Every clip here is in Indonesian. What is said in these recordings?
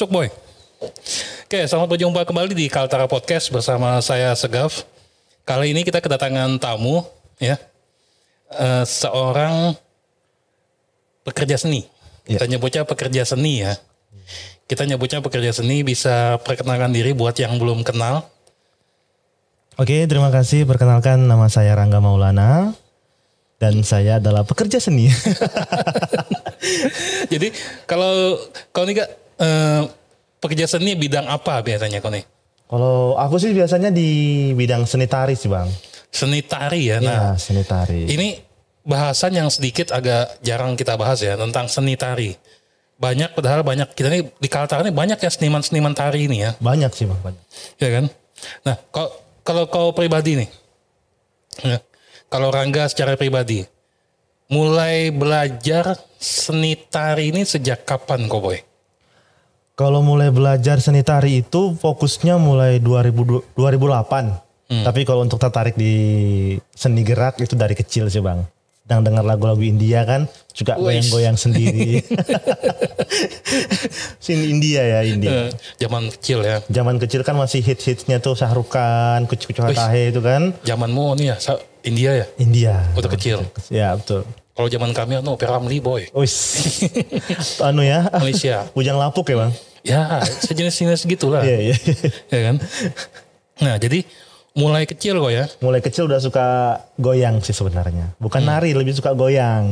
Masuk boy. Oke, selamat berjumpa kembali di Kaltara Podcast bersama saya Segaf. Kali ini kita kedatangan tamu, ya, Eh, seorang pekerja seni. Kita nyebutnya pekerja seni ya. Kita nyebutnya pekerja seni bisa perkenalkan diri buat yang belum kenal. Oke, terima kasih. Perkenalkan nama saya Rangga Maulana dan saya adalah pekerja seni. Jadi kalau kau nih eh, pekerja seni bidang apa biasanya kau nih? Kalau aku sih biasanya di bidang seni tari sih, Bang. Seni tari ya. Nah, Iya, seni tari. Ini bahasan yang sedikit agak jarang kita bahas ya tentang seni tari. Banyak padahal banyak kita nih di Kaltara ini banyak ya seniman-seniman tari ini ya, Banyak sih, Bang, banyak. ya kan? Nah, kalau kalau kau pribadi nih, ya, kalau Rangga secara pribadi, mulai belajar seni tari ini sejak kapan kau boy? Kalau mulai belajar seni tari itu fokusnya mulai 2000, 2008. Tapi kalau untuk tertarik di seni gerak itu dari kecil sih, Bang. Sedang dengar lagu-lagu India kan, juga goyang-goyang sendiri. sini India ya, India. Eh, zaman kecil ya, Zaman kecil kan masih hits-hitsnya tuh Sahrukan, Kucu Kucu Hatahe itu kan. zamanmu nih ya India ya, India. waktu kecil. Ya betul. Kalau zaman kami anu Peramli boy, Wis. anu ya. Malaysia. Bujang lapuk ya bang. Ya, sejenis-jenis gitulah. Iya iya. ya kan? Nah, jadi mulai kecil kok ya. Mulai kecil udah suka goyang sih sebenarnya. Bukan nari, lebih suka goyang.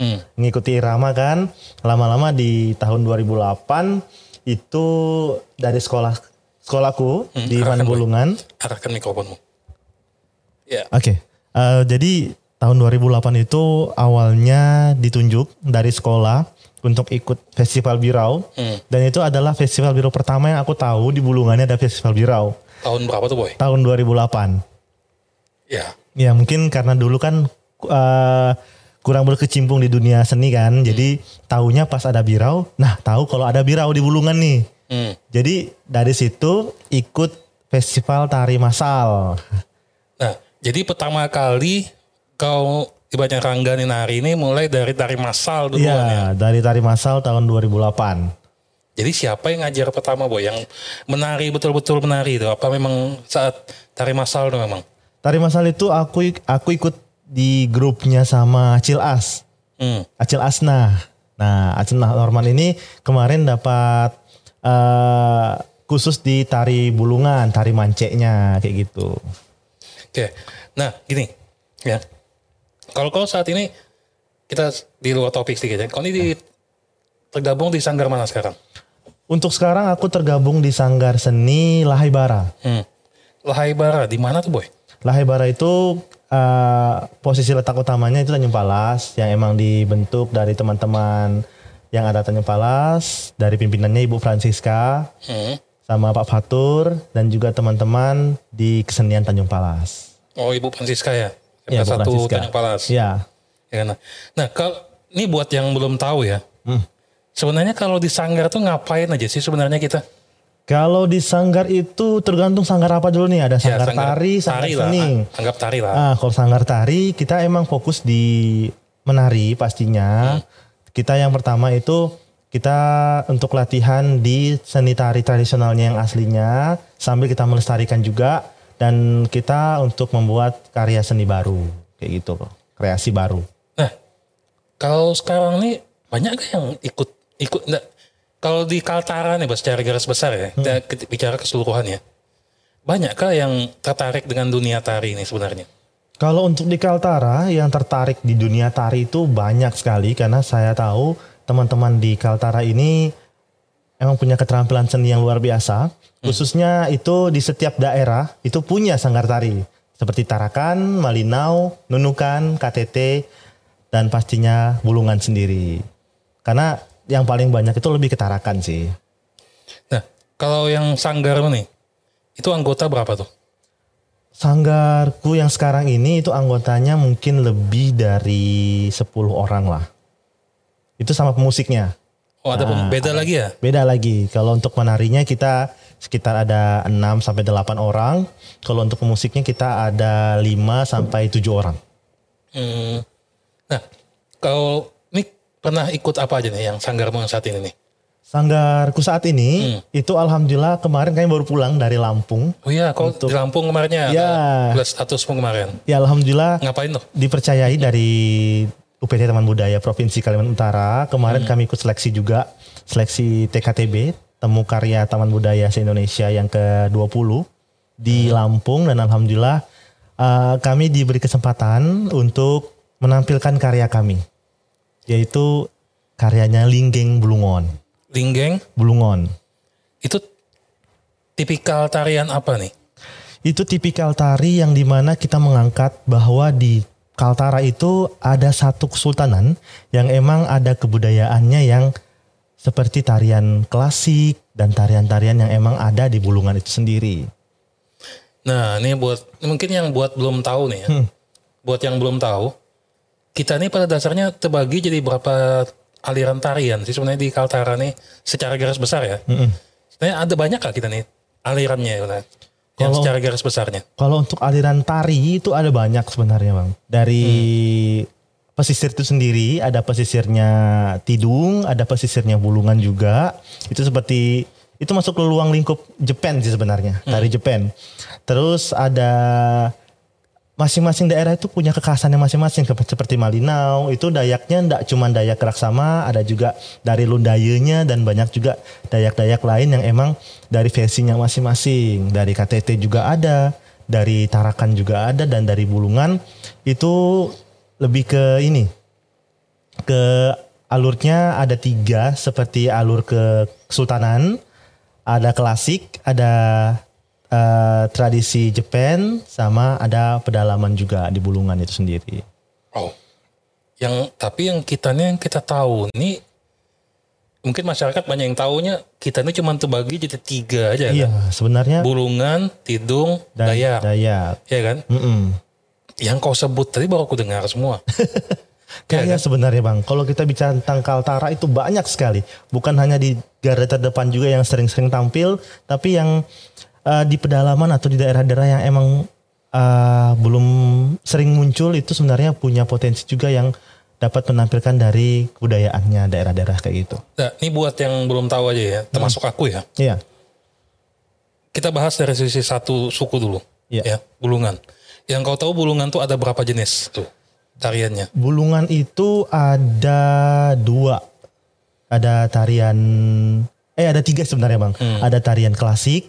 Hmm. Ngikuti irama kan. Lama-lama di tahun 2008 itu dari sekolah sekolahku di arahkan, Boy. Manbulungan. Arahkan mikrofonmu. Ya. Oke. Eh, jadi tahun 2008 itu awalnya ditunjuk dari sekolah untuk ikut festival Birau Hmm. dan itu adalah festival Birau pertama yang aku tahu di Bulungannya ada festival Birau Tahun berapa tuh boy? tahun 2008. Ya. Ya mungkin karena dulu kan eh, kurang berkecimpung di dunia seni kan, jadi tahunya pas ada Birau. Nah tahu kalau ada Birau di Bulungan nih. Hmm. Jadi dari situ ikut festival tari massal. Nah, jadi pertama kali kau ibaratnya Rangga nih nari ini mulai dari tari massal duluan ya. Iya, dari tari massal tahun 2008. Jadi siapa yang ngajar pertama boy? Yang menari betul-betul menari itu? Apa memang saat tari massal itu memang? Tari massal itu aku aku ikut di grupnya sama Acil As, Hmm. Acil Asna. Nah, Acil Norman ini kemarin dapat eh, khusus di tari bulungan, tari manceknya kayak gitu. Oke. Nah, gini ya. Kalau kau saat ini kita di luar topik sedikit ya. Kau ini di, tergabung di sanggar mana sekarang? Untuk sekarang aku tergabung di Sanggar Seni Lahai Bara. Hmm. Lahai Bara di mana tuh boy? Lahai Bara itu eh, posisi letak utamanya itu Tanjung Palas yang emang dibentuk dari teman-teman yang ada Tanjung Palas, dari pimpinannya Ibu Francisca, Hmm. sama Pak Fatur dan juga teman-teman di kesenian Tanjung Palas. Oh Ibu Francisca ya? Bu satu Francisca. Tanjung Palas. Ya. Ya, nah, nah kalau ini buat yang belum tahu ya. Hmm. Sebenarnya kalau di sanggar tuh ngapain aja sih sebenarnya kita? Kalau di sanggar itu tergantung sanggar apa dulu nih. Ada Ya, sanggar tari, sanggar tari lah. seni. an- Anggap tari lah. Ah, kalau sanggar tari kita emang fokus di menari pastinya. Hmm. Kita yang pertama itu kita untuk latihan di seni tari tradisionalnya yang aslinya sambil kita melestarikan juga dan kita untuk membuat karya seni baru kayak gitu loh. Kreasi baru. Nah, kalau sekarang nih banyak gak yang ikut ikut enggak kalau di Kaltara nih Bos, secara garis besar ya, kita Hmm. ke- bicara keseluruhan ya. Banyak kah yang tertarik dengan dunia tari ini sebenarnya? Kalau untuk di Kaltara yang tertarik di dunia tari itu banyak sekali karena saya tahu teman-teman di Kaltara ini emang punya keterampilan seni yang luar biasa. Khususnya itu di setiap daerah itu punya sanggar tari. Seperti Tarakan, Malinau, Nunukan, KTT, dan pastinya Bulungan sendiri. Karena yang paling banyak itu lebih ke Tarakan sih. Nah, kalau yang sanggar nih, itu anggota berapa tuh? Sanggarku yang sekarang ini itu anggotanya mungkin lebih dari 10 orang lah. Itu sama pemusiknya. Oh ada Nah, beda lagi ya? Beda lagi. Kalau untuk menarinya kita sekitar ada 6 sampai 8 orang. Kalau untuk pemusiknya kita ada 5 sampai 7 orang. Hmm. Nah, kalau ini pernah ikut apa aja nih yang sanggarmu yang saat ini nih? Sanggarku saat ini itu alhamdulillah kemarin kami baru pulang dari Lampung. Oh iya, kau di Lampung kemarinnya Ya. ada plus statusmu kemarin. Ya alhamdulillah Ngapain tuh? dipercayai dari UPT Taman Budaya Provinsi Kalimantan Utara. Kemarin kami ikut seleksi juga, seleksi TKTB, Temu Karya Taman Budaya se-Indonesia yang ke-20 di Lampung dan alhamdulillah eh, kami diberi kesempatan untuk menampilkan karya kami. Yaitu karyanya Linggeng Bulungon. Linggeng, Bulungon. itu tipikal tarian apa nih? Itu tipikal tari yang di mana kita mengangkat bahwa di Kaltara itu ada satu kesultanan yang emang ada kebudayaannya yang seperti tarian klasik dan tarian-tarian yang emang ada di Bulungan itu sendiri. Nah, ini buat mungkin yang buat belum tahu nih ya. Buat yang belum tahu, kita ini pada dasarnya terbagi jadi berapa aliran tarian sih sebenarnya di Kaltara nih secara garis besar ya. Sebenarnya ada banyak kah kita nih alirannya ya, Bang? Yang Kalau- secara garis besarnya. Kalau untuk aliran tari itu ada banyak sebenarnya bang. Dari pesisir itu sendiri ada pesisirnya Tidung, ada pesisirnya Bulungan juga. Itu seperti itu masuk ke luang lingkup Jepang sih sebenarnya tari Jepang. Terus ada masing-masing daerah itu punya kekhasannya masing-masing seperti Malinau itu dayaknya ndak cuma dayak Raksama ada juga dari Lundayenya dan banyak juga dayak-dayak lain yang emang dari versinya masing-masing. Dari KTT juga ada dari Tarakan juga ada dan dari Bulungan itu lebih ke ini ke alurnya ada tiga seperti alur ke Kesultanan ada klasik ada eh, tradisi Jepang sama ada pedalaman juga di Bulungan itu sendiri. Oh. Yang tapi yang kita nih yang kita tahu nih mungkin masyarakat banyak yang taunya kita ini cuma terbagi jadi tiga aja Iya, kan. sebenarnya Bulungan, Tidung, dan- Dayak. Dayak. Ya kan? Mm-mm. Yang kau sebut tadi baru aku dengar semua. Kayaknya sebenarnya bang, kalau kita bicara tentang Kaltara itu banyak sekali. Bukan hanya di garda terdepan juga yang sering-sering tampil, tapi yang eh, di pedalaman atau di daerah-daerah yang emang eh, belum sering muncul itu sebenarnya punya potensi juga yang dapat menampilkan dari kebudayaannya daerah-daerah kayak gitu. Nah, ini buat yang belum tahu aja ya, termasuk aku ya. Iya, Kita bahas dari sisi satu suku dulu. Iya. Ya, Bulungan. Yang kau tahu Bulungan tuh ada berapa jenis tuh tariannya? Bulungan itu ada dua, ada tarian, eh ada tiga sebenarnya bang. Ada tarian klasik,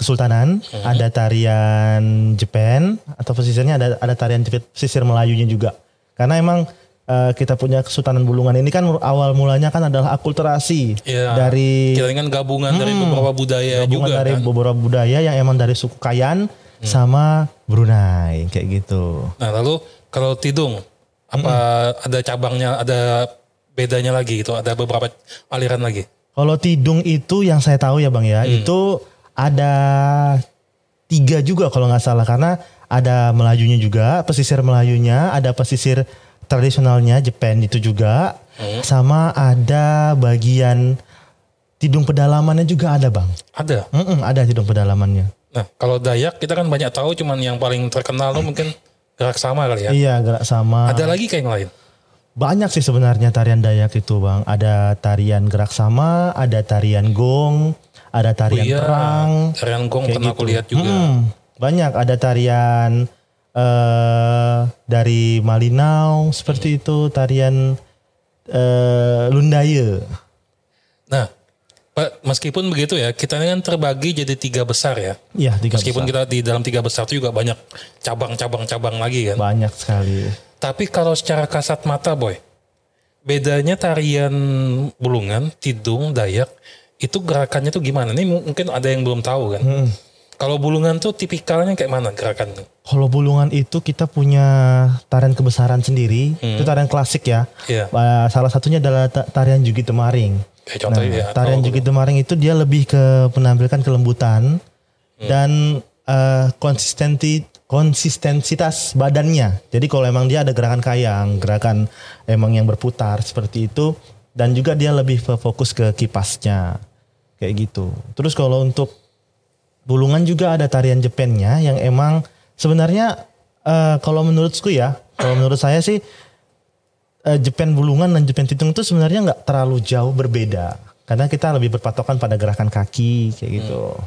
Kesultanan, ada tarian Jepang atau pesisirnya ada ada tarian Jepit- pesisir Melayunya juga. Karena emang eh, kita punya Kesultanan Bulungan ini kan awal mulanya kan adalah akulturasi Iya. dari Kita kan gabungan dari beberapa budaya gabungan juga dari kan. beberapa budaya yang emang dari suku Kayan sama Brunei kayak gitu. Nah, lalu kalau Tidung apa ada cabangnya, ada bedanya lagi itu, ada beberapa aliran lagi. Kalau Tidung itu yang saya tahu ya bang ya, itu ada tiga juga kalau nggak salah karena ada Melayunya juga, pesisir Melayunya, ada pesisir tradisionalnya Jepang itu juga, sama ada bagian Tidung pedalamannya juga ada bang. Ada. Mm-mm, ada Tidung pedalamannya. Nah, kalau Dayak kita kan banyak tahu, cuman yang paling terkenal tuh mungkin gerak sama kali ya. Iya gerak sama. Ada lagi kayak yang lain. Banyak sih sebenarnya tarian Dayak itu bang. Ada tarian gerak sama, ada tarian gong, ada tarian Iya, perang. tarian gong kayak pernah aku gitu. lihat juga. Mm, banyak ada tarian eh dari Malinau seperti itu, tarian eh Lundaya. Nah, Pak, meskipun begitu ya, kita ini kan terbagi jadi tiga besar ya. Iya, tiga Meskipun besar. kita di dalam tiga besar itu juga banyak cabang-cabang-cabang lagi kan. banyak sekali. Tapi kalau secara kasat mata boy, bedanya tarian bulungan, tidung, dayak itu gerakannya tuh gimana? Ini mu- mungkin ada yang belum tahu kan. Mm. Kalau bulungan tuh tipikalnya kayak mana gerakannya? Kalau bulungan itu kita punya tarian kebesaran sendiri, itu tarian klasik ya. Iya. Uh, Salah satunya adalah ta- tarian Jugi Temaring. Contohnya ya. Nah, tarian tahu Jugi Temaring itu dia lebih ke menampilkan kelembutan dan uh, konsistensi konsistensitas badannya. Jadi kalau emang dia ada gerakan kayang, gerakan emang yang berputar seperti itu dan juga dia lebih fokus ke kipasnya. Kayak gitu. Terus kalau untuk Bulungan juga ada tarian Jepennya yang emang sebenarnya eh, kalau menurutku ya, kalau menurut saya sih eh, Jepen Bulungan dan Jepen Titung itu sebenarnya nggak terlalu jauh berbeda karena kita lebih berpatokan pada gerakan kaki kayak gitu.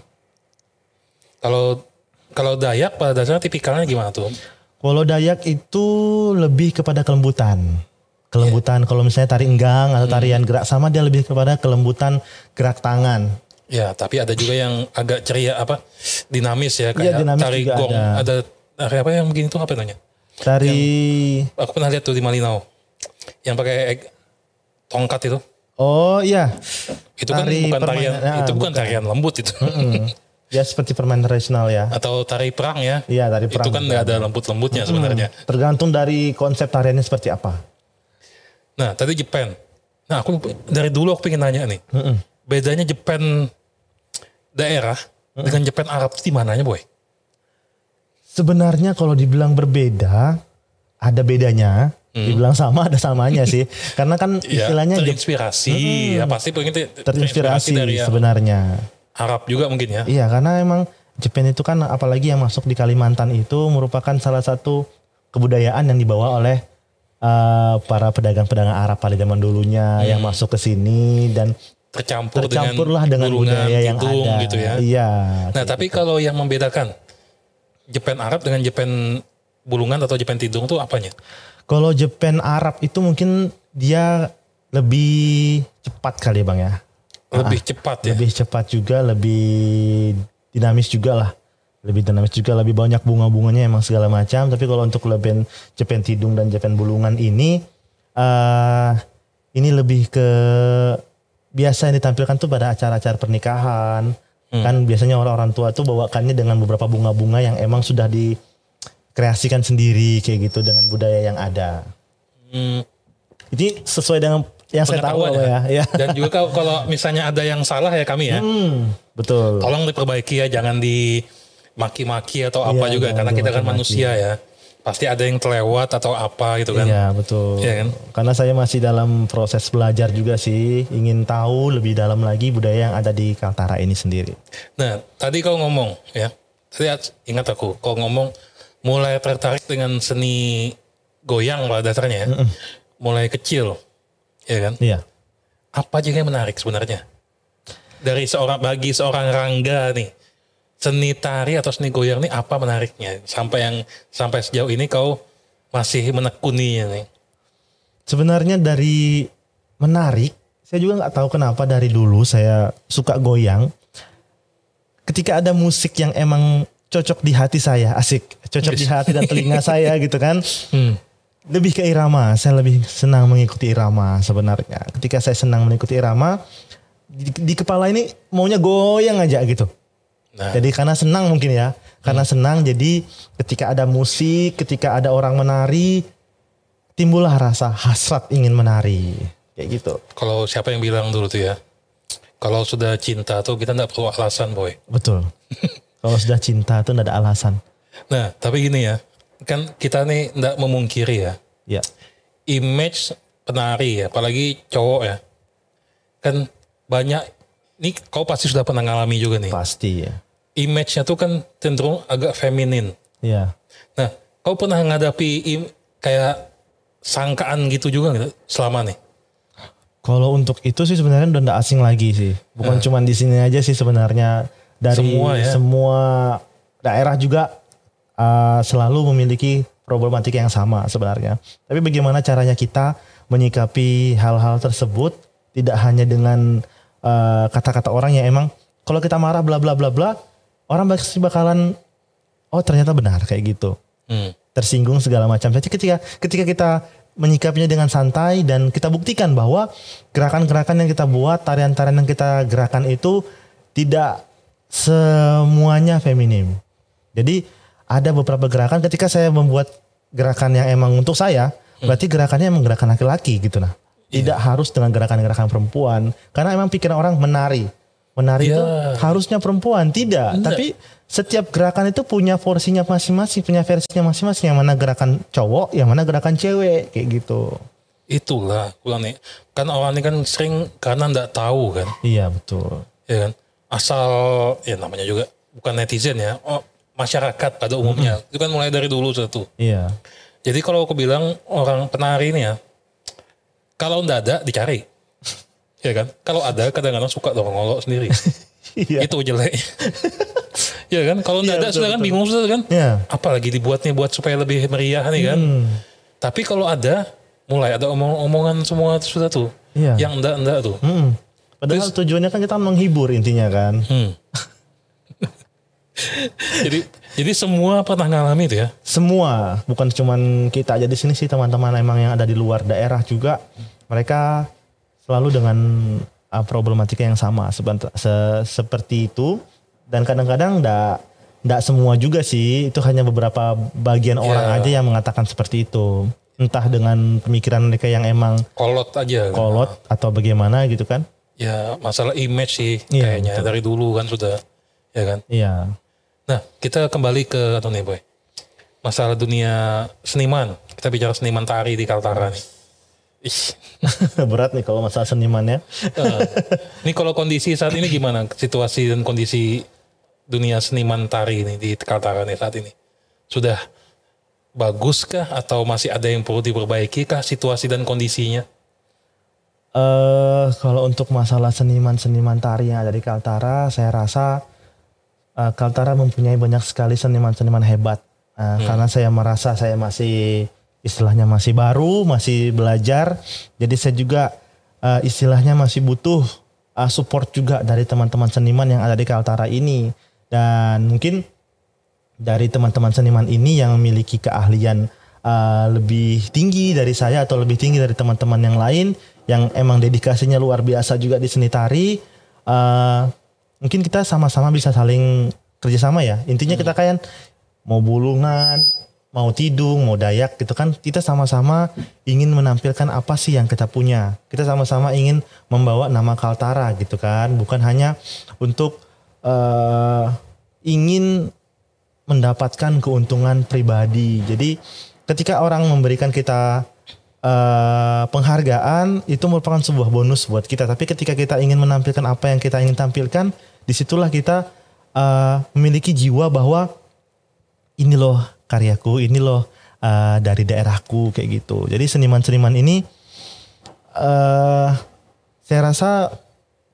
Kalau kalau Dayak pada dasarnya tipikalnya gimana tuh? Kalau Dayak itu lebih kepada kelembutan. Kelembutan kalau misalnya tari enggang atau tarian gerak sama dia lebih kepada kelembutan gerak tangan. Ya, tapi ada juga yang agak ceria apa dinamis ya kayak Iya, dinamis tari gong. ada. Ada tari apa yang begini tuh apa namanya? Tari Aku pernah lihat tuh di Malinau. Yang pakai tongkat itu. Oh iya. Itu kan Tari bukan permainan. tarian Ah, itu bukan bukan. tarian lembut itu. Hmm. Ya seperti permainan tradisional ya. Atau tari perang ya. Iya tari perang. Itu kan nggak ada lembut-lembutnya sebenarnya. Tergantung dari konsep tariannya seperti apa. Nah, tadi Jepang. Nah, aku dari dulu aku pengen nanya nih. Mm-mm. Bedanya Jepang daerah dengan Jepang Arab itu di mananya, Boy? Sebenarnya kalau dibilang berbeda, ada bedanya. Dibilang sama ada samanya sih. Karena kan Ya, istilahnya Jep- terinspirasi. Ya pasti pengen te- terinspirasi dari sebenarnya. Arab juga mungkin ya. Iya karena emang Jepang itu kan apalagi yang masuk di Kalimantan itu merupakan salah satu kebudayaan yang dibawa oleh eh, para pedagang-pedagang Arab pada zaman dulunya yang masuk ke sini dan Tercampur, tercampurlah dengan, dengan, budaya yang ada. gitu ya. Iya. Nah, tapi kalau yang membedakan Jepang Arab dengan Jepang bulungan atau Jepang tidung tuh apanya? Kalau Jepang Arab itu mungkin dia lebih cepat kali ya bang ya. Lebih cepat ya. Lebih cepat juga, lebih dinamis juga lah. Lebih dinamis juga, lebih banyak bunga-bunganya emang segala macam. Tapi kalau untuk Jepang Jepang Tidung dan Jepang Bulungan ini, eh ini lebih ke biasa yang ditampilkan tuh pada acara-acara pernikahan. Kan biasanya orang-orang tua tuh bawakannya dengan beberapa bunga-bunga yang emang sudah dikreasikan sendiri kayak gitu dengan budaya yang ada. Hmm, Ini sesuai dengan yang saya tahu ya. ya. Dan juga kalau, misalnya ada yang salah ya kami ya. Hmm, betul. Tolong diperbaiki ya, jangan dimaki-maki atau apa Iya, juga jangan karena kita kan manusia ya. Pasti ada yang terlewat atau apa gitu kan. Iya betul. Iya kan? Karena saya masih dalam proses belajar juga sih, ingin tahu lebih dalam lagi budaya yang ada di Kaltara ini sendiri. Nah, tadi kau ngomong ya. Tadi ingat aku, kau ngomong mulai tertarik dengan seni goyang pada dasarnya ya. Mulai kecil. Ya kan? Iya. Apa aja yang menarik sebenarnya? Dari seorang bagi seorang Rangga nih, seni tari atau seni goyang nih apa menariknya? Sampai yang sampai sejauh ini kau masih menekuninya nih. Sebenarnya dari menarik, saya juga nggak tahu kenapa dari dulu saya suka goyang. Ketika ada musik yang emang cocok di hati saya, asik, cocok di hati dan telinga saya gitu kan. Hmm. lebih ke irama. Saya lebih senang mengikuti irama sebenarnya. Ketika saya senang mengikuti irama, di, di kepala ini maunya goyang aja gitu. Nah, Jadi karena senang mungkin ya. Karena senang jadi ketika ada musik, ketika ada orang menari, timbullah rasa hasrat ingin menari. Kayak gitu. kalau siapa yang bilang dulu tuh ya, kalau sudah cinta tuh kita nggak perlu alasan boy. Betul. Kalau sudah cinta tuh tidak ada alasan. Nah, tapi gini ya, kan kita nih nggak memungkiri ya, Ya. image penari ya, apalagi cowok ya, kan banyak. Ini kau pasti sudah pernah ngalami juga nih. Pasti ya. Image-nya tuh kan cenderung agak feminin. Ya. Nah, kau pernah ngadapi im- kayak sangkaan gitu juga nggak selama nih? Kalau untuk itu sih sebenarnya udah nggak asing lagi sih. Bukan cuma di sini aja sih sebenarnya dari Semua ya? semua daerah juga uh, selalu memiliki problematika yang sama sebenarnya. Tapi bagaimana caranya kita menyikapi hal-hal tersebut tidak hanya dengan uh, kata-kata orang yang emang kalau kita marah bla bla bla bla orang pasti bakalan oh ternyata benar kayak gitu Hmm. tersinggung segala macam. Jadi ketika ketika kita menyikapinya dengan santai dan kita buktikan bahwa gerakan-gerakan yang kita buat, tarian-tarian yang kita gerakan itu tidak semuanya feminim. Jadi ada beberapa gerakan ketika saya membuat gerakan yang emang untuk saya, berarti gerakannya emang gerakan laki-laki gitu nah. Tidak harus dengan gerakan-gerakan perempuan karena emang pikiran orang menari. Menari Ya. itu harusnya perempuan, tidak. Enggak. Tapi setiap gerakan itu punya porsinya masing-masing, punya versinya masing-masing. Yang mana gerakan cowok, yang mana gerakan cewek, kayak gitu. Itulah, ulang nih. Kan orang ini kan sering karena nggak tahu kan, Iya betul. ya kan. Asal ya namanya juga bukan netizen ya, oh, masyarakat pada umumnya. Itu kan mulai dari dulu satu. Iya. Jadi kalau aku bilang orang penari ini ya, kalau nggak ada dicari. ya kan? Kalau ada kadang-kadang suka dong ngolok sendiri. Iya. Itu jelek. ya kan? Kalau nggak Iya, ada betul, sudah kan bingung sudah kan? Iya. Apalagi dibuatnya buat supaya lebih meriah nih kan? Hmm. Tapi kalau ada, mulai ada omong-omongan semua sudah tuh. Iya. Yang enggak-enggak tuh. Mm. Padahal tujuannya kan kita menghibur intinya kan. Hmm. jadi jadi semua pernah ngalami itu ya. Semua, bukan cuman kita aja di sini sih teman-teman emang yang ada di luar daerah juga mereka selalu dengan uh, problematika yang sama se- seperti itu dan kadang-kadang enggak enggak semua juga sih, itu hanya beberapa bagian orang Ya. aja yang mengatakan seperti itu. Entah dengan pemikiran mereka yang emang Kolot aja. kan. kolot atau bagaimana gitu kan. Ya masalah image sih Iya, kayaknya dari dulu kan sudah. Ya kan. Iya. Nah kita kembali ke atau nih boy. Masalah dunia seniman. Kita bicara seniman tari di Kaltara nih. Ih. Berat nih kalau masalah seniman ya. Eh, ini kalau kondisi saat ini gimana situasi dan kondisi dunia seniman tari ini di Kaltara nih saat ini? Sudah baguskah atau masih ada yang perlu diperbaiki kah situasi dan kondisinya? eh kalau untuk masalah seniman-seniman tari yang ada di Kaltara, saya rasa eh, Kaltara mempunyai banyak sekali seniman-seniman hebat. Eh, Karena saya merasa saya masih istilahnya masih baru, masih belajar. Jadi saya juga eh, istilahnya masih butuh eh, support juga dari teman-teman seniman yang ada di Kaltara ini. Dan mungkin dari teman-teman seniman ini yang memiliki keahlian uh, lebih tinggi dari saya atau lebih tinggi dari teman-teman yang lain yang emang dedikasinya luar biasa juga di seni tari uh, mungkin kita sama-sama bisa saling kerjasama ya intinya kita kayak mau bulungan mau tidung mau dayak gitu kan kita sama-sama ingin menampilkan apa sih yang kita punya kita sama-sama ingin membawa nama Kaltara gitu kan bukan hanya untuk uh, ingin mendapatkan keuntungan pribadi. Jadi ketika orang memberikan kita eh, penghargaan itu merupakan sebuah bonus buat kita. Tapi ketika kita ingin menampilkan apa yang kita ingin tampilkan, di situlah kita eh, memiliki jiwa bahwa ini loh karyaku, ini loh eh, dari daerahku kayak gitu. Jadi seniman-seniman ini eh saya rasa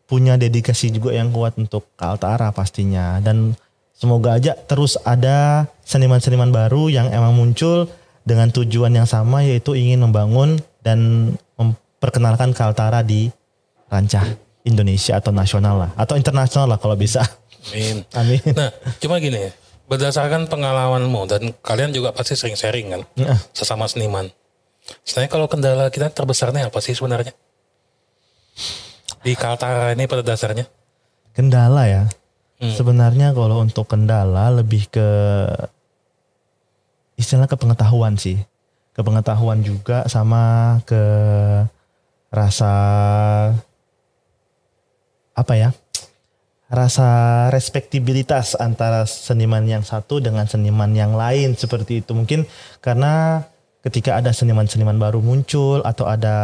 punya dedikasi juga yang kuat untuk Kaltara pastinya dan semoga aja terus ada seniman-seniman baru yang emang muncul dengan tujuan yang sama yaitu ingin membangun dan memperkenalkan Kaltara di rancah Indonesia atau nasional lah atau internasional lah kalau bisa. Amin. Amin. Nah, cuma gini, berdasarkan pengalamanmu dan kalian juga pasti sering sharing kan, Nah, sesama seniman. Sebenarnya kalau kendala kita terbesarnya apa sih sebenarnya? Di Kaltara ini pada dasarnya? kendala ya. Sebenarnya kalau untuk kendala lebih ke istilah kepengetahuan sih. Kepengetahuan juga sama ke rasa apa ya? Rasa respektibilitas antara seniman yang satu dengan seniman yang lain seperti itu. Mungkin karena ketika ada seniman-seniman baru muncul atau ada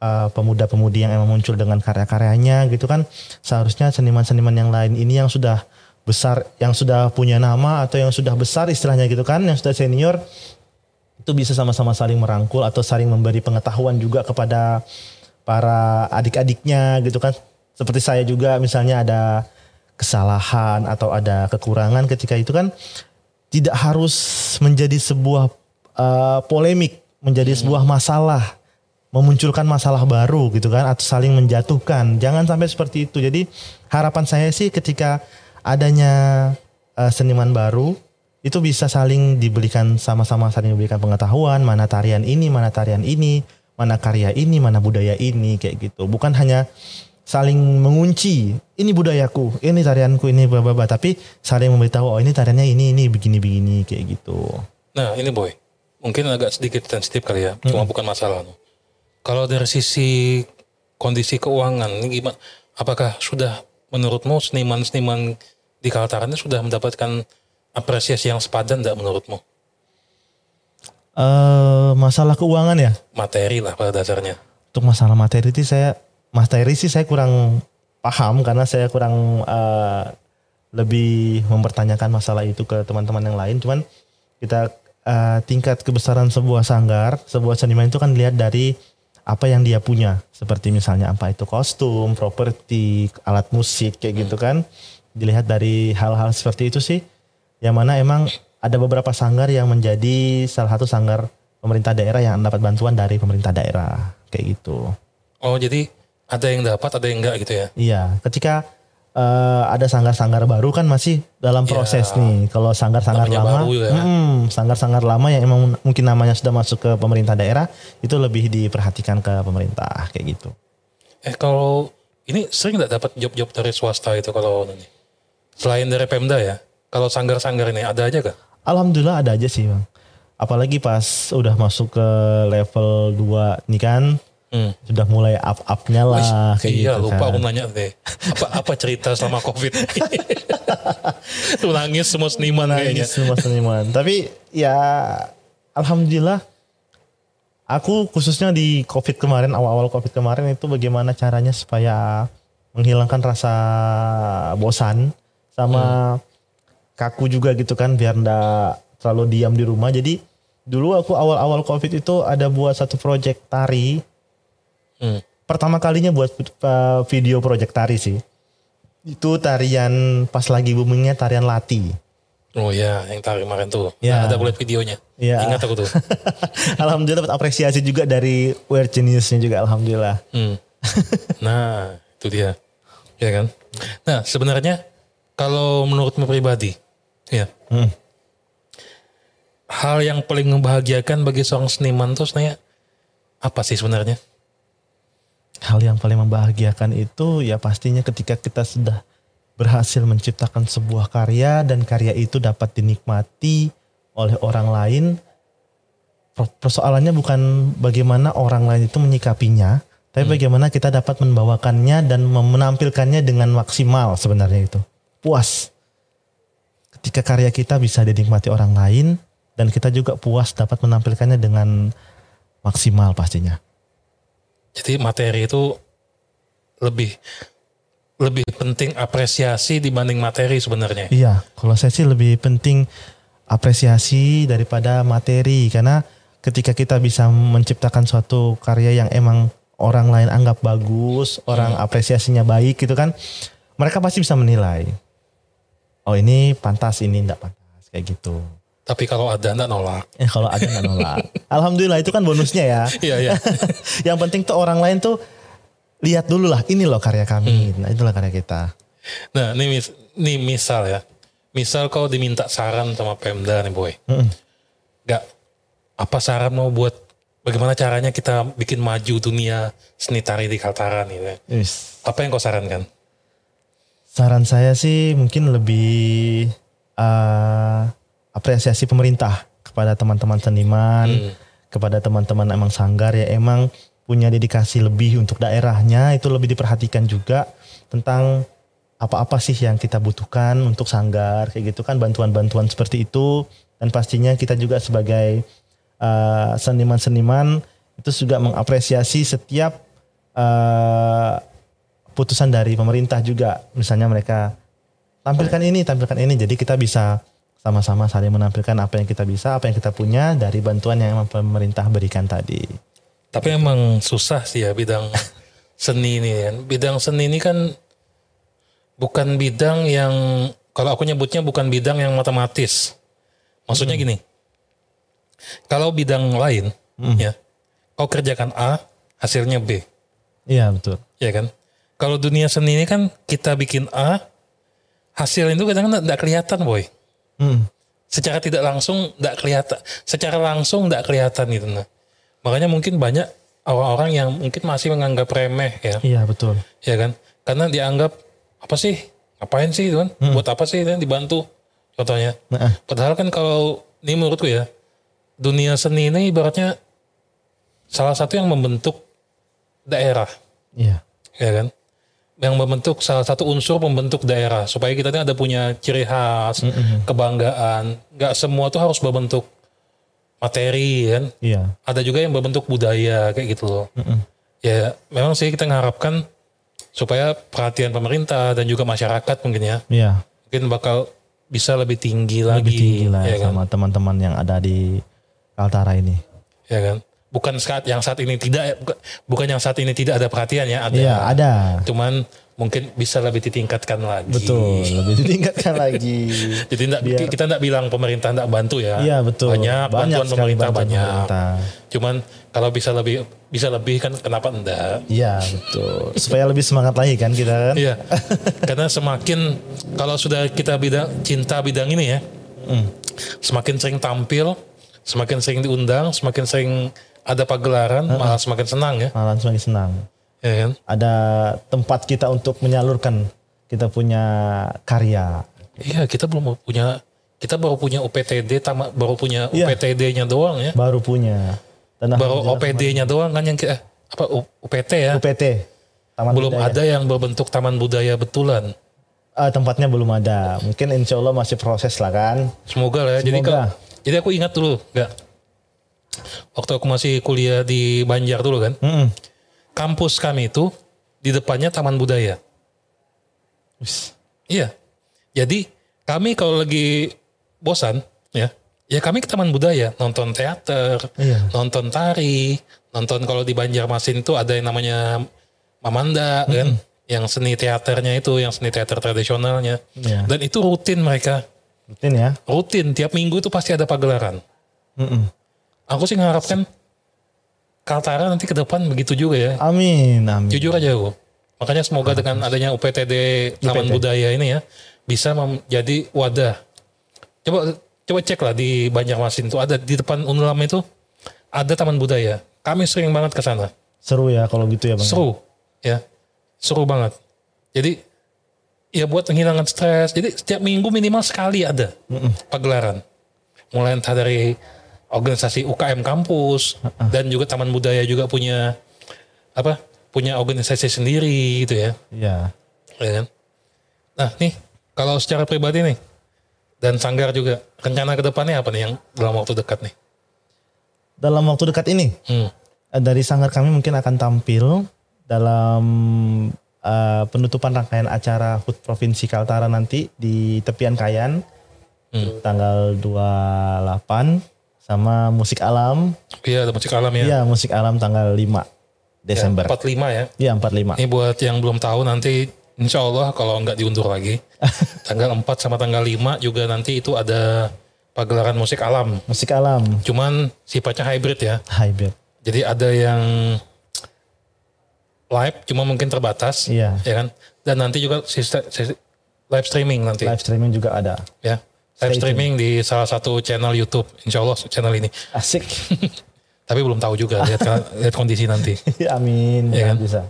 uh, pemuda-pemudi yang emang muncul dengan karya-karyanya gitu kan seharusnya seniman-seniman yang lain ini yang sudah besar yang sudah punya nama atau yang sudah besar istilahnya gitu kan yang sudah senior itu bisa sama-sama saling merangkul atau saling memberi pengetahuan juga kepada para adik-adiknya gitu kan seperti saya juga misalnya ada kesalahan atau ada kekurangan ketika itu kan tidak harus menjadi sebuah uh, polemik menjadi sebuah masalah memunculkan masalah baru gitu kan atau saling menjatuhkan. Jangan sampai seperti itu. Jadi harapan saya sih ketika adanya uh, seniman baru itu bisa saling diberikan sama-sama saling diberikan pengetahuan mana tarian ini, mana tarian ini, mana karya ini, mana budaya ini kayak gitu. Bukan hanya saling mengunci, ini budayaku, ini tarianku, ini bla, tapi saling memberitahu oh ini tariannya ini ini begini begini kayak gitu. Nah ini boy, mungkin agak sedikit sensitif kali ya, cuma bukan masalah. Kalau dari sisi kondisi keuangan ini gimana? Apakah sudah menurutmu seniman-seniman di Kaltara ini sudah mendapatkan apresiasi yang sepadan tidak menurutmu? eh masalah keuangan ya. Materi lah pada dasarnya. Untuk masalah materi itu saya materi sih saya kurang paham karena saya kurang eh, lebih mempertanyakan masalah itu ke teman-teman yang lain. Cuman kita eh, tingkat kebesaran sebuah sanggar, sebuah seniman itu kan dilihat dari apa yang dia punya. Seperti misalnya apa itu kostum, properti, alat musik kayak gitu kan. Dilihat dari hal-hal seperti itu sih. Yang mana emang ada beberapa sanggar yang menjadi salah satu sanggar pemerintah daerah yang dapat bantuan dari pemerintah daerah kayak gitu. Oh jadi ada yang dapat, ada yang enggak gitu ya? Iya, ketika eh, ada sanggar-sanggar baru kan masih dalam proses nih. Kalau sanggar-sanggar lama, baru ya. mm, sanggar-sanggar lama yang emang mungkin namanya sudah masuk ke pemerintah daerah itu lebih diperhatikan ke pemerintah kayak gitu. Eh kalau ini sering nggak dapat job-job dari swasta itu kalau ini? Selain dari Pemda ya? Kalau sanggar-sanggar ini ada aja gak? Alhamdulillah ada aja sih bang. Apalagi pas udah masuk ke level 2 nih kan, Hmm. sudah mulai up-upnya lah kayak iya gitu lupa kan. aku nanya deh. Apa apa cerita selama covid? Tuh nangis semua seniman kayaknya. Nangis semua seniman. Tapi ya alhamdulillah aku khususnya di Covid kemarin awal-awal Covid kemarin itu bagaimana caranya supaya menghilangkan rasa bosan sama kaku juga gitu kan biar ndak terlalu diam di rumah. Jadi dulu aku awal-awal Covid itu ada buat satu project tari. Hmm. Pertama kalinya buat uh, video project tari sih. Itu tarian pas lagi boomingnya tarian lati. Oh ya, yang tari kemarin tuh. Ya. Nah, ada boleh videonya. Ya. Ingat aku tuh. alhamdulillah dapat apresiasi juga dari Weird Genius-nya juga alhamdulillah. Hmm. Nah, itu dia. Ya kan? Nah, sebenarnya kalau menurutmu pribadi, ya, Hmm. hal yang paling membahagiakan bagi seorang seniman tuh sebenarnya apa sih sebenarnya? Hal yang paling membahagiakan itu ya pastinya ketika kita sudah berhasil menciptakan sebuah karya dan karya itu dapat dinikmati oleh orang lain. Persoalannya bukan bagaimana orang lain itu menyikapinya, tapi bagaimana kita dapat membawakannya dan menampilkannya dengan maksimal sebenarnya itu. Puas. Ketika karya kita bisa dinikmati orang lain dan kita juga puas dapat menampilkannya dengan maksimal pastinya. Jadi materi itu lebih lebih penting apresiasi dibanding materi sebenarnya. Iya, kalau saya sih lebih penting apresiasi daripada materi karena ketika kita bisa menciptakan suatu karya yang emang orang lain anggap bagus, orang apresiasinya baik gitu kan, mereka pasti bisa menilai. Oh ini pantas, ini enggak pantas kayak gitu. Tapi kalau ada enggak nolak. Eh kalau ada nggak nolak. Alhamdulillah itu kan bonusnya ya. Iya, iya. yang penting tuh orang lain tuh lihat dulu lah, ini loh karya kami. Nah itulah karya kita. Nah, ini, mis- ini misal ya. Misal kau diminta saran sama Pemda nih, Boy. Mm-mm. Gak, apa saran mau buat bagaimana caranya kita bikin maju dunia seni tari di Kaltara nih? ya? Wis. Apa yang kau sarankan? Saran saya sih mungkin lebih eh, apresiasi pemerintah kepada teman-teman seniman, Hmm. kepada teman-teman emang sanggar ya. Emang punya dedikasi lebih untuk daerahnya itu lebih diperhatikan juga tentang apa-apa sih yang kita butuhkan untuk sanggar kayak gitu kan bantuan-bantuan seperti itu. Dan pastinya kita juga sebagai eh, seniman-seniman itu juga mengapresiasi setiap eh, putusan dari pemerintah juga. Misalnya mereka tampilkan ini tampilkan ini. Jadi kita bisa sama-sama saling menampilkan apa yang kita bisa apa yang kita punya dari bantuan yang pemerintah berikan tadi Tapi emang susah sih ya bidang seni ini kan. Bidang seni ini kan bukan bidang yang kalau aku nyebutnya bukan bidang yang matematis. Maksudnya gini. Kalau bidang lain ya, kau kerjakan A, hasilnya B, iya betul ya kan? Kalau dunia seni ini kan kita bikin A, hasil itu kadang-kadang tidak kelihatan, boy. Hmm. secara tidak langsung tidak kelihatan, secara langsung tidak kelihatan gitu nah. Makanya mungkin banyak orang-orang yang mungkin masih menganggap remeh ya, Iya betul. ya kan? Karena dianggap apa sih? Ngapain sih kan? Buat apa sih kan dibantu? Contohnya. Nah, Padahal kan kalau ini menurutku ya, dunia seni ini ibaratnya salah satu yang membentuk daerah, iya. ya kan? Yang membentuk salah satu unsur pembentuk daerah supaya kita ini ada punya ciri khas, kebanggaan. Gak semua tuh harus berbentuk materi kan. Iya. Ada juga yang berbentuk budaya kayak gitu loh. Ya memang sih kita mengharapkan supaya perhatian pemerintah dan juga masyarakat mungkin ya, Iya. mungkin bakal bisa lebih tinggi lagi, Lebih tinggi lah ya kan? sama teman-teman yang ada di Kaltara ini. ya kan bukan saat yang saat ini tidak bukan- bukan yang saat ini tidak ada perhatian ya ada Iya ada. cuman mungkin bisa lebih ditingkatkan lagi Betul. Lebih ditingkatkan lagi. jadi enggak, kita enggak bilang pemerintah enggak bantu ya Iya betul. banyak, bantuan sekali pemerintah bantuan banyak pemerintah. cuman kalau bisa lebih bisa lebih kan kenapa enggak Iya betul. Supaya lebih semangat lagi kan kita kan. iya karena semakin kalau sudah kita bidang cinta bidang ini ya Hmm. semakin sering tampil semakin sering diundang semakin sering ada pagelaran malah semakin senang ya Malah semakin senang. ya kan Ada tempat kita untuk menyalurkan kita punya karya. Iya, kita belum punya kita baru punya UPTD, tama, baru punya Iya. UPTD-nya doang ya. Baru punya. Dan Baru OPD-nya doang kan yang ke- apa UPT ya. UPT. Taman belum Budaya. ada yang berbentuk taman budaya betulan. Ah, tempatnya belum ada. Mungkin insya Allah masih proses lah kan. Semoga lah ya. Jadi Semoga. kalau- jadi aku ingat dulu, enggak. Waktu aku masih kuliah di Banjar dulu kan, Mm-mm. kampus kami itu di depannya taman budaya. Iya. Jadi kami kalau lagi bosan ya, ya kami ke taman budaya nonton teater, Iya. nonton tari, nonton kalau di Banjarmasin itu ada yang namanya Mamanda kan, yang seni teaternya itu, yang seni teater tradisionalnya. Iya. Dan itu rutin mereka, Rutin ya. rutin tiap minggu itu pasti ada pagelaran. Mm-mm. Aku sih mengharapkan Kaltara nanti ke depan begitu juga ya. Amin, amin. Jujur aja aku. Makanya semoga dengan adanya UPTD Taman UPT. Budaya ini ya bisa menjadi wadah. Coba coba cek lah di Banjarmasin tuh ada di depan Unulam itu ada Taman Budaya. Kami sering banget ke sana. Seru ya kalau gitu ya bang. Seru ya. Seru banget. Jadi ya buat menghilangkan stres. Jadi setiap minggu minimal sekali ada pagelaran. Mulai entah dari organisasi UKM kampus dan juga Taman Budaya juga punya apa? Punya organisasi sendiri gitu ya. Iya. Ya kan? Nah nih kalau secara pribadi nih dan Sanggar juga rencana ke depannya apa nih yang dalam waktu dekat nih? Dalam waktu dekat ini Hmm. eh, dari sanggar kami mungkin akan tampil dalam eh, penutupan rangkaian acara HUT Provinsi Kaltara nanti di tepian Kayan Hmm. tanggal 28 sama musik alam. Iya ada musik alam ya. Iya, musik alam tanggal 5 Desember. Ya, 45 ya. Iya, 45. Ini buat yang belum tahu nanti insya Allah kalau nggak diundur lagi. tanggal 4 sama tanggal 5 juga nanti itu ada pagelaran musik alam. Musik alam Cuman sifatnya hybrid ya. hybrid. Jadi ada yang live cuma mungkin terbatas. Iya. Ya kan? Dan nanti juga live streaming nanti. Live streaming juga ada. Ya. Live streaming di salah satu channel YouTube. Insya Allah channel ini. Asik. Tapi belum tahu juga. Lihat, lihat kondisi nanti. Amin. Iya Ya, kan? bisa.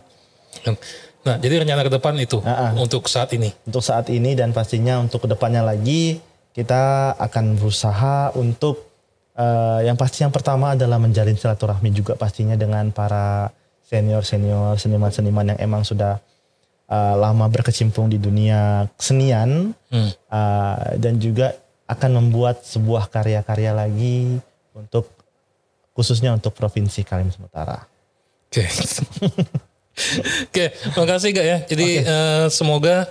Nah jadi rencana ke depan itu. Ah, ah. Untuk saat ini. Untuk saat ini dan pastinya untuk ke depannya lagi kita akan berusaha untuk eh, yang pasti yang pertama adalah menjalin silaturahmi juga pastinya dengan para senior senior seniman-seniman yang emang sudah eh, lama berkecimpung di dunia kesenian Hmm. eh, dan juga akan membuat sebuah karya-karya lagi untuk khususnya untuk provinsi Kalimantan Utara. Oke. Oke, makasih gak ya. Jadi eh, semoga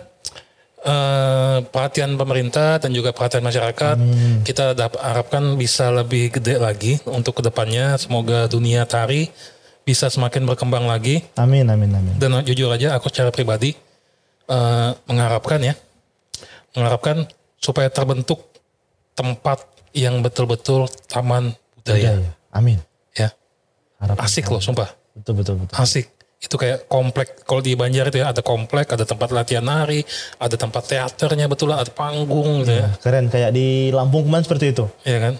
eh, perhatian pemerintah dan juga perhatian masyarakat kita dap- harapkan bisa lebih gede lagi untuk ke depannya. Semoga dunia tari bisa semakin berkembang lagi. Amin amin amin. Dan jujur aja aku secara pribadi eh, mengharapkan ya, mengharapkan supaya terbentuk tempat yang betul-betul taman budaya. Ya, ya. Amin. Ya, Harapan asik loh, sumpah. Betul betul betul. asik itu kayak komplek kalau di Banjar itu ya ada komplek, ada tempat latihan nari, ada tempat teaternya betul ada panggung gitu ya. Keren kayak di Lampung kemarin seperti itu. Iya kan?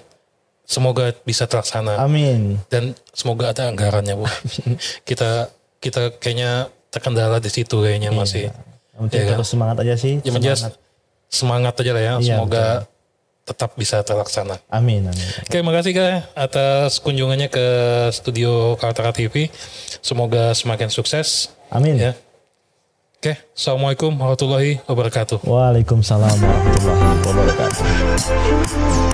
Semoga bisa terlaksana Amin. dan semoga ada anggarannya, Bu. kita kita kayaknya terkendala di situ kayaknya masih. Yang penting Iya kan? terus semangat aja sih. Ya Semangat. semangat aja lah ya. Iya, Semoga tetap bisa terlaksana. Amin, amin. Oke, makasih Kak atas kunjungannya ke studio Kaltara TV. Semoga semakin sukses. Amin. Ya. Oke, Assalamualaikum warahmatullahi wabarakatuh. Waalaikumsalam warahmatullahi wabarakatuh.